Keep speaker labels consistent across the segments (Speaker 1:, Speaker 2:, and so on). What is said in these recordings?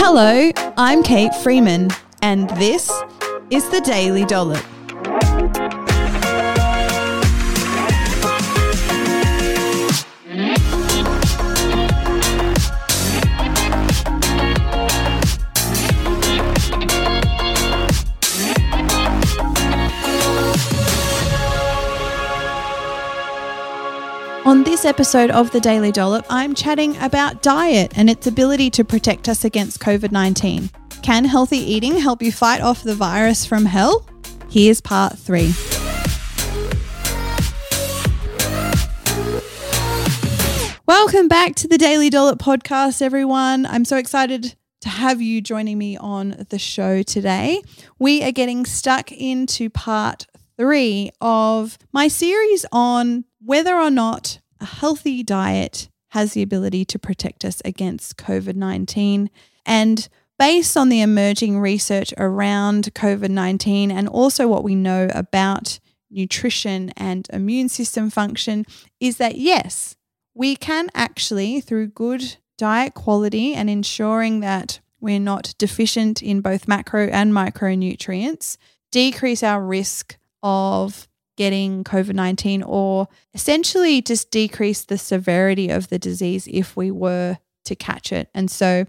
Speaker 1: Hello, I'm Kate Freeman, and this is the Daily Dollop. On this episode of the Daily Dollop, I'm chatting about diet and its ability to protect us against COVID 19. Can healthy eating help you fight off the virus from hell? Here's part three. Welcome back to the Daily Dollop podcast, everyone. I'm so excited to have you joining me on the show today. We are getting stuck into part three of my series on whether or not a healthy diet has the ability to protect us against COVID 19. And based on the emerging research around COVID 19 and also what we know about nutrition and immune system function, is that yes, we can actually, through good diet quality and ensuring that we're not deficient in both macro and micronutrients, decrease our risk of getting COVID 19 or essentially just decrease the severity of the disease if we were to catch it. And so,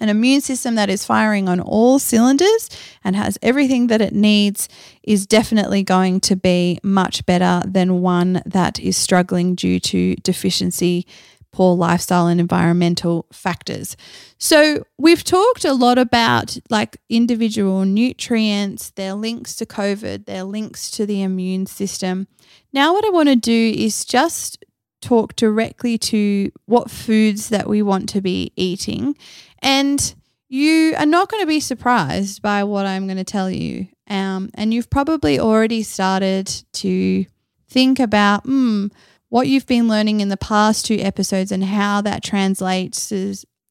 Speaker 1: an immune system that is firing on all cylinders and has everything that it needs is definitely going to be much better than one that is struggling due to deficiency poor lifestyle and environmental factors. So, we've talked a lot about like individual nutrients, their links to COVID, their links to the immune system. Now, what I want to do is just talk directly to what foods that we want to be eating. And you are not going to be surprised by what I'm going to tell you. Um, and you've probably already started to think about, hmm, what you've been learning in the past two episodes and how that translates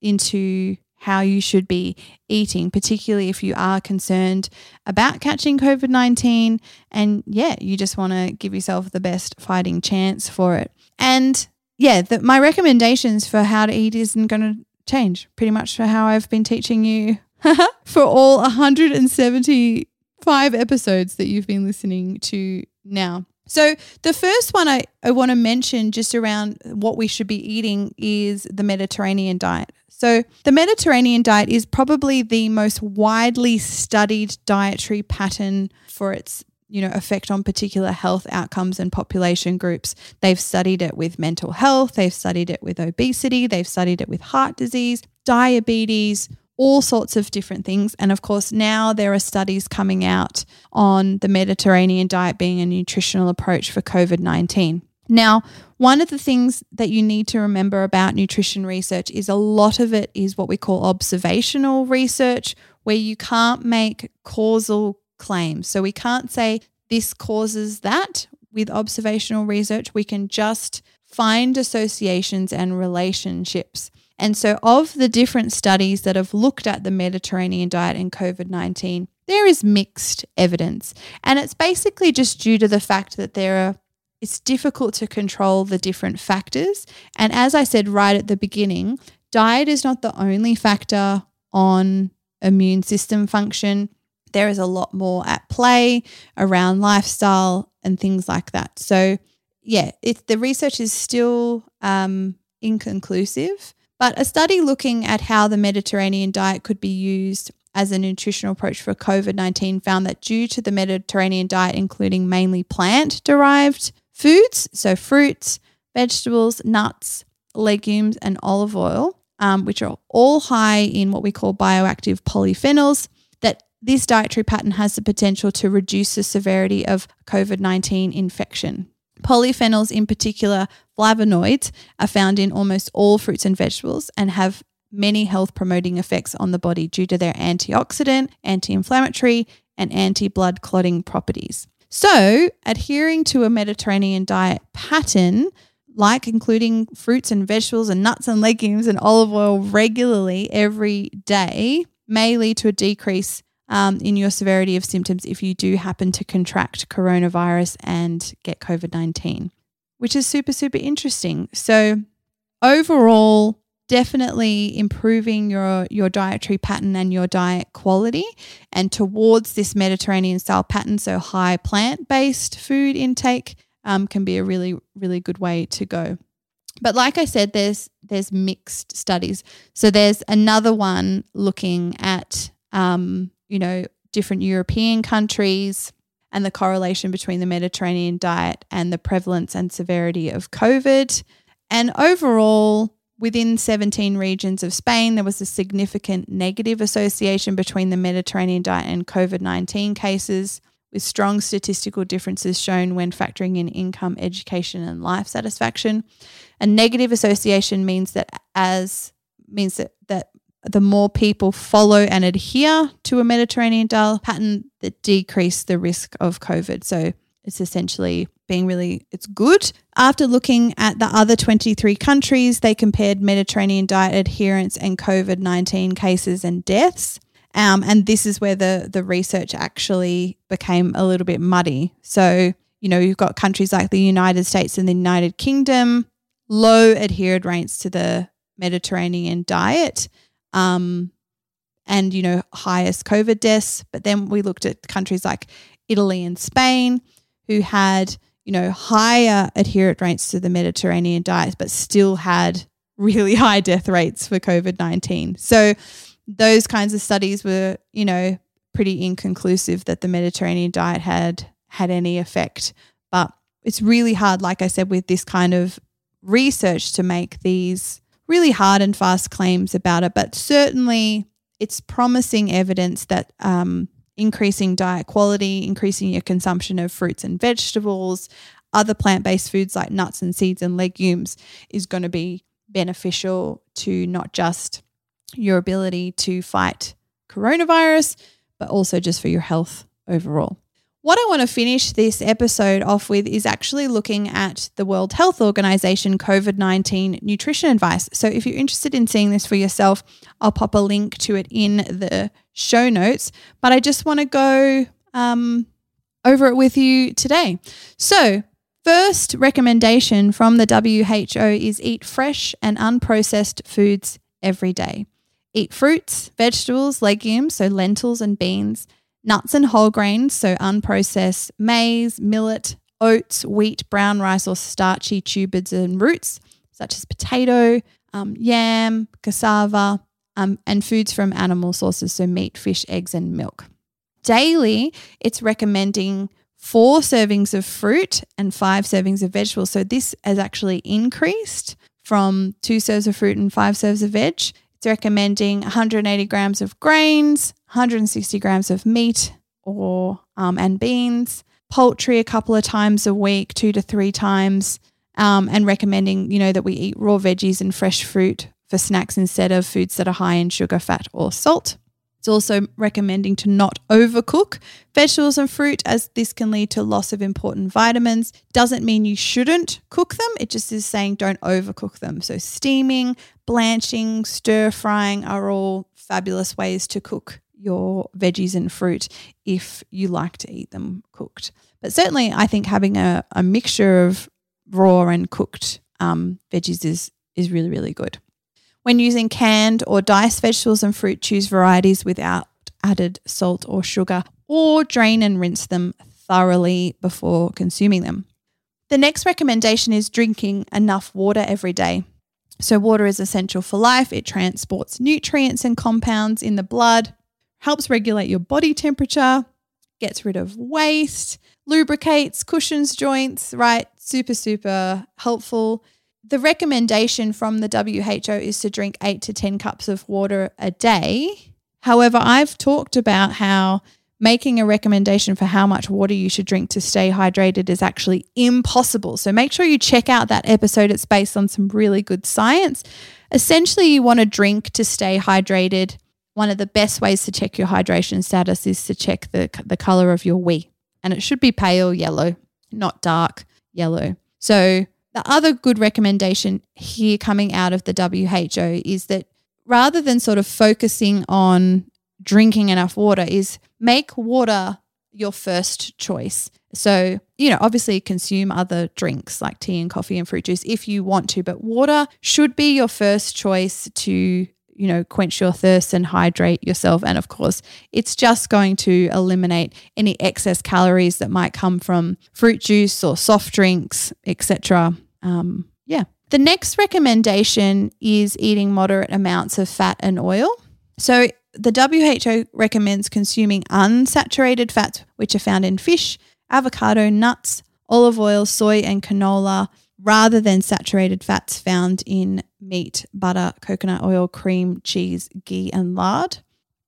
Speaker 1: into how you should be eating, particularly if you are concerned about catching COVID 19 and yeah, you just want to give yourself the best fighting chance for it. And yeah, the, my recommendations for how to eat isn't going to change pretty much for how I've been teaching you for all 175 episodes that you've been listening to now. So, the first one I, I want to mention just around what we should be eating is the Mediterranean diet. So, the Mediterranean diet is probably the most widely studied dietary pattern for its you know effect on particular health outcomes and population groups they've studied it with mental health they've studied it with obesity they've studied it with heart disease diabetes all sorts of different things. And of course, now there are studies coming out on the Mediterranean diet being a nutritional approach for COVID 19. Now, one of the things that you need to remember about nutrition research is a lot of it is what we call observational research, where you can't make causal claims. So we can't say this causes that with observational research. We can just find associations and relationships. And so, of the different studies that have looked at the Mediterranean diet and COVID 19, there is mixed evidence. And it's basically just due to the fact that there are it's difficult to control the different factors. And as I said right at the beginning, diet is not the only factor on immune system function. There is a lot more at play around lifestyle and things like that. So, yeah, it, the research is still um, inconclusive. But a study looking at how the Mediterranean diet could be used as a nutritional approach for COVID 19 found that due to the Mediterranean diet, including mainly plant derived foods, so fruits, vegetables, nuts, legumes, and olive oil, um, which are all high in what we call bioactive polyphenols, that this dietary pattern has the potential to reduce the severity of COVID 19 infection. Polyphenols, in particular flavonoids, are found in almost all fruits and vegetables and have many health promoting effects on the body due to their antioxidant, anti inflammatory, and anti blood clotting properties. So, adhering to a Mediterranean diet pattern, like including fruits and vegetables and nuts and legumes and olive oil regularly every day, may lead to a decrease um, in your severity of symptoms if you do happen to contract coronavirus and get COVID 19, which is super, super interesting. So, overall, definitely improving your your dietary pattern and your diet quality and towards this Mediterranean style pattern. So high plant based food intake um, can be a really really good way to go. But like I said, there's there's mixed studies. So there's another one looking at um, you know different European countries and the correlation between the Mediterranean diet and the prevalence and severity of COVID. And overall, Within 17 regions of Spain, there was a significant negative association between the Mediterranean diet and COVID 19 cases, with strong statistical differences shown when factoring in income, education, and life satisfaction. A negative association means that as means that, that the more people follow and adhere to a Mediterranean diet pattern, that decrease the risk of COVID. So it's essentially being really it's good. After looking at the other 23 countries, they compared Mediterranean diet adherence and COVID-19 cases and deaths. Um, and this is where the the research actually became a little bit muddy. So, you know, you've got countries like the United States and the United Kingdom, low adhered rates to the Mediterranean diet. Um, and you know highest covid deaths but then we looked at countries like italy and spain who had, you know, higher adherent rates to the Mediterranean diet, but still had really high death rates for COVID 19. So those kinds of studies were, you know, pretty inconclusive that the Mediterranean diet had had any effect. But it's really hard, like I said, with this kind of research to make these really hard and fast claims about it. But certainly it's promising evidence that um, increasing diet quality, increasing your consumption of fruits and vegetables, other plant based foods like nuts and seeds and legumes is going to be beneficial to not just your ability to fight coronavirus, but also just for your health overall. What I want to finish this episode off with is actually looking at the World Health Organization COVID 19 nutrition advice. So, if you're interested in seeing this for yourself, I'll pop a link to it in the show notes. But I just want to go um, over it with you today. So, first recommendation from the WHO is eat fresh and unprocessed foods every day. Eat fruits, vegetables, legumes, so lentils and beans nuts and whole grains, so unprocessed maize, millet, oats, wheat, brown rice, or starchy tubers and roots, such as potato, um, yam, cassava, um, and foods from animal sources, so meat, fish, eggs, and milk. Daily, it's recommending four servings of fruit and five servings of vegetables. So this has actually increased from two serves of fruit and five serves of veg. It's recommending 180 grams of grains, 160 grams of meat or um, and beans, poultry a couple of times a week, two to three times, um, and recommending you know that we eat raw veggies and fresh fruit for snacks instead of foods that are high in sugar, fat, or salt. It's also recommending to not overcook vegetables and fruit as this can lead to loss of important vitamins. Doesn't mean you shouldn't cook them, it just is saying don't overcook them. So, steaming, blanching, stir frying are all fabulous ways to cook your veggies and fruit if you like to eat them cooked. But certainly, I think having a, a mixture of raw and cooked um, veggies is, is really, really good. When using canned or diced vegetables and fruit, choose varieties without added salt or sugar, or drain and rinse them thoroughly before consuming them. The next recommendation is drinking enough water every day. So, water is essential for life. It transports nutrients and compounds in the blood, helps regulate your body temperature, gets rid of waste, lubricates, cushions joints, right? Super, super helpful the recommendation from the WHO is to drink eight to 10 cups of water a day. However, I've talked about how making a recommendation for how much water you should drink to stay hydrated is actually impossible. So make sure you check out that episode. It's based on some really good science. Essentially, you want to drink to stay hydrated. One of the best ways to check your hydration status is to check the, the color of your wee. And it should be pale yellow, not dark yellow. So the other good recommendation here coming out of the WHO is that rather than sort of focusing on drinking enough water is make water your first choice. So you know, obviously consume other drinks like tea and coffee and fruit juice if you want to, but water should be your first choice to you know, quench your thirst and hydrate yourself. And of course, it's just going to eliminate any excess calories that might come from fruit juice or soft drinks, etc. Um, yeah. The next recommendation is eating moderate amounts of fat and oil. So the WHO recommends consuming unsaturated fats, which are found in fish, avocado, nuts, olive oil, soy, and canola, rather than saturated fats found in meat, butter, coconut oil, cream, cheese, ghee, and lard.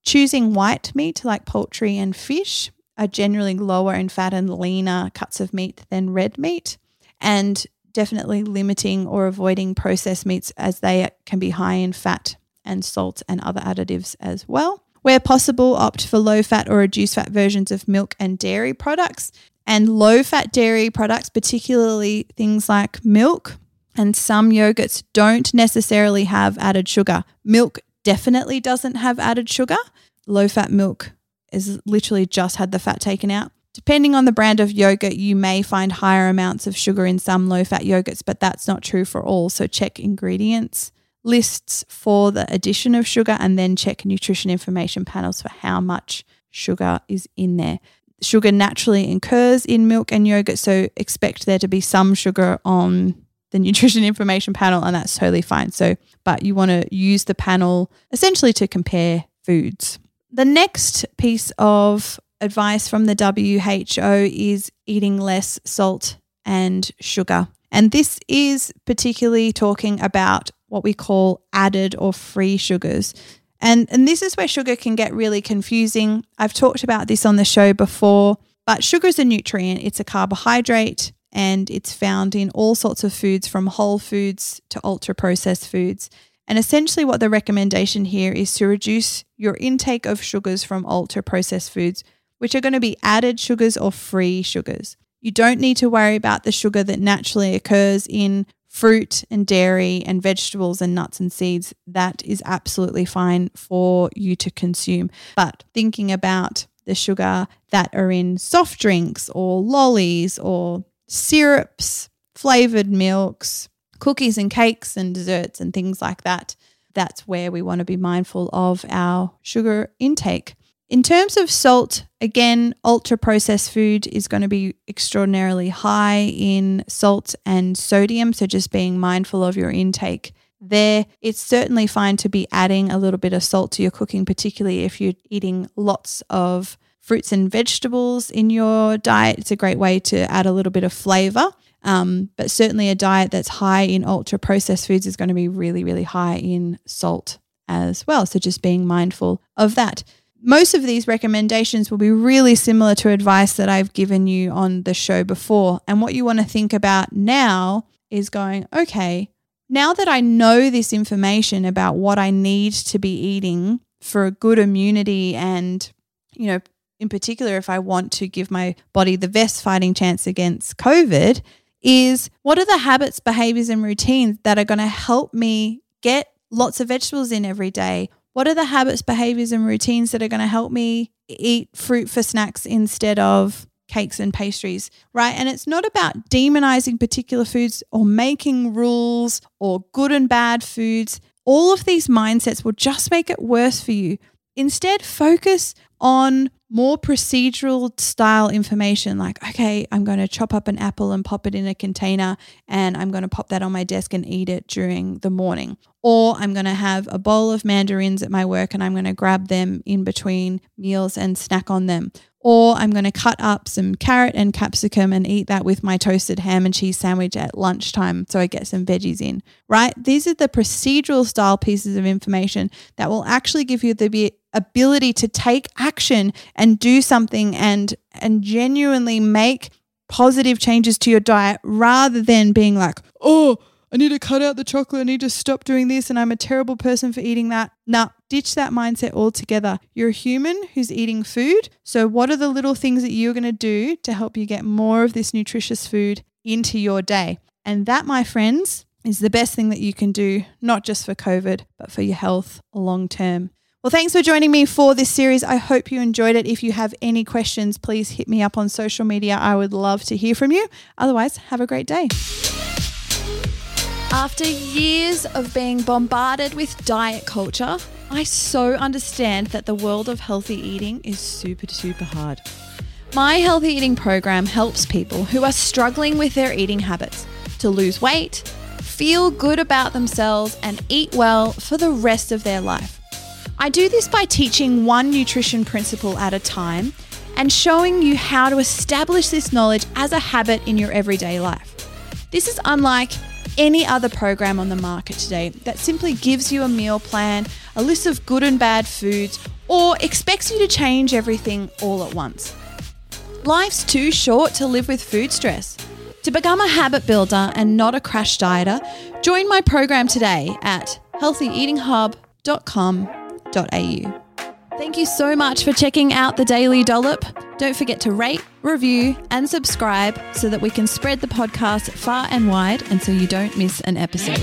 Speaker 1: Choosing white meat like poultry and fish are generally lower in fat and leaner cuts of meat than red meat. And definitely limiting or avoiding processed meats as they can be high in fat and salt and other additives as well. Where possible, opt for low fat or reduced fat versions of milk and dairy products. And low fat dairy products, particularly things like milk and some yogurts, don't necessarily have added sugar. Milk definitely doesn't have added sugar. Low fat milk is literally just had the fat taken out. Depending on the brand of yogurt, you may find higher amounts of sugar in some low fat yogurts, but that's not true for all. So check ingredients lists for the addition of sugar and then check nutrition information panels for how much sugar is in there. Sugar naturally incurs in milk and yogurt, so expect there to be some sugar on the nutrition information panel, and that's totally fine. So, but you want to use the panel essentially to compare foods. The next piece of advice from the WHO is eating less salt and sugar. And this is particularly talking about what we call added or free sugars. And, and this is where sugar can get really confusing. I've talked about this on the show before, but sugar is a nutrient, it's a carbohydrate, and it's found in all sorts of foods from whole foods to ultra processed foods. And essentially, what the recommendation here is to reduce your intake of sugars from ultra processed foods, which are going to be added sugars or free sugars. You don't need to worry about the sugar that naturally occurs in fruit and dairy and vegetables and nuts and seeds, that is absolutely fine for you to consume. But thinking about the sugar that are in soft drinks or lollies or syrups, flavored milks, cookies and cakes and desserts and things like that, that's where we want to be mindful of our sugar intake. In terms of salt, again, ultra processed food is going to be extraordinarily high in salt and sodium. So just being mindful of your intake there. It's certainly fine to be adding a little bit of salt to your cooking, particularly if you're eating lots of fruits and vegetables in your diet. It's a great way to add a little bit of flavor. Um, but certainly, a diet that's high in ultra processed foods is going to be really, really high in salt as well. So, just being mindful of that most of these recommendations will be really similar to advice that I've given you on the show before. And what you want to think about now is going, okay, now that I know this information about what I need to be eating for a good immunity and, you know, in particular, if I want to give my body the best fighting chance against COVID, is what are the habits, behaviors, and routines that are going to help me get lots of vegetables in every day? What are the habits, behaviors, and routines that are going to help me eat fruit for snacks instead of cakes and pastries, right? And it's not about demonizing particular foods or making rules or good and bad foods. All of these mindsets will just make it worse for you. Instead, focus on more procedural style information like, okay, I'm going to chop up an apple and pop it in a container and I'm going to pop that on my desk and eat it during the morning. Or I'm going to have a bowl of mandarins at my work and I'm going to grab them in between meals and snack on them. Or I'm going to cut up some carrot and capsicum and eat that with my toasted ham and cheese sandwich at lunchtime so I get some veggies in, right? These are the procedural style pieces of information that will actually give you the ability to take action and do something and and genuinely make positive changes to your diet rather than being like, "Oh, I need to cut out the chocolate. I need to stop doing this and I'm a terrible person for eating that." Nah, ditch that mindset altogether. You're a human who's eating food. So what are the little things that you're going to do to help you get more of this nutritious food into your day? And that, my friends, is the best thing that you can do, not just for COVID, but for your health long term. Well, thanks for joining me for this series. I hope you enjoyed it. If you have any questions, please hit me up on social media. I would love to hear from you. Otherwise, have a great day. After years of being bombarded with diet culture, I so understand that the world of healthy eating is super, super hard. My healthy eating program helps people who are struggling with their eating habits to lose weight, feel good about themselves, and eat well for the rest of their life. I do this by teaching one nutrition principle at a time and showing you how to establish this knowledge as a habit in your everyday life. This is unlike any other program on the market today that simply gives you a meal plan, a list of good and bad foods, or expects you to change everything all at once. Life's too short to live with food stress. To become a habit builder and not a crash dieter, join my program today at healthyeatinghub.com.au. Thank you so much for checking out the Daily Dollop. Don't forget to rate, review, and subscribe so that we can spread the podcast far and wide and so you don't miss an episode.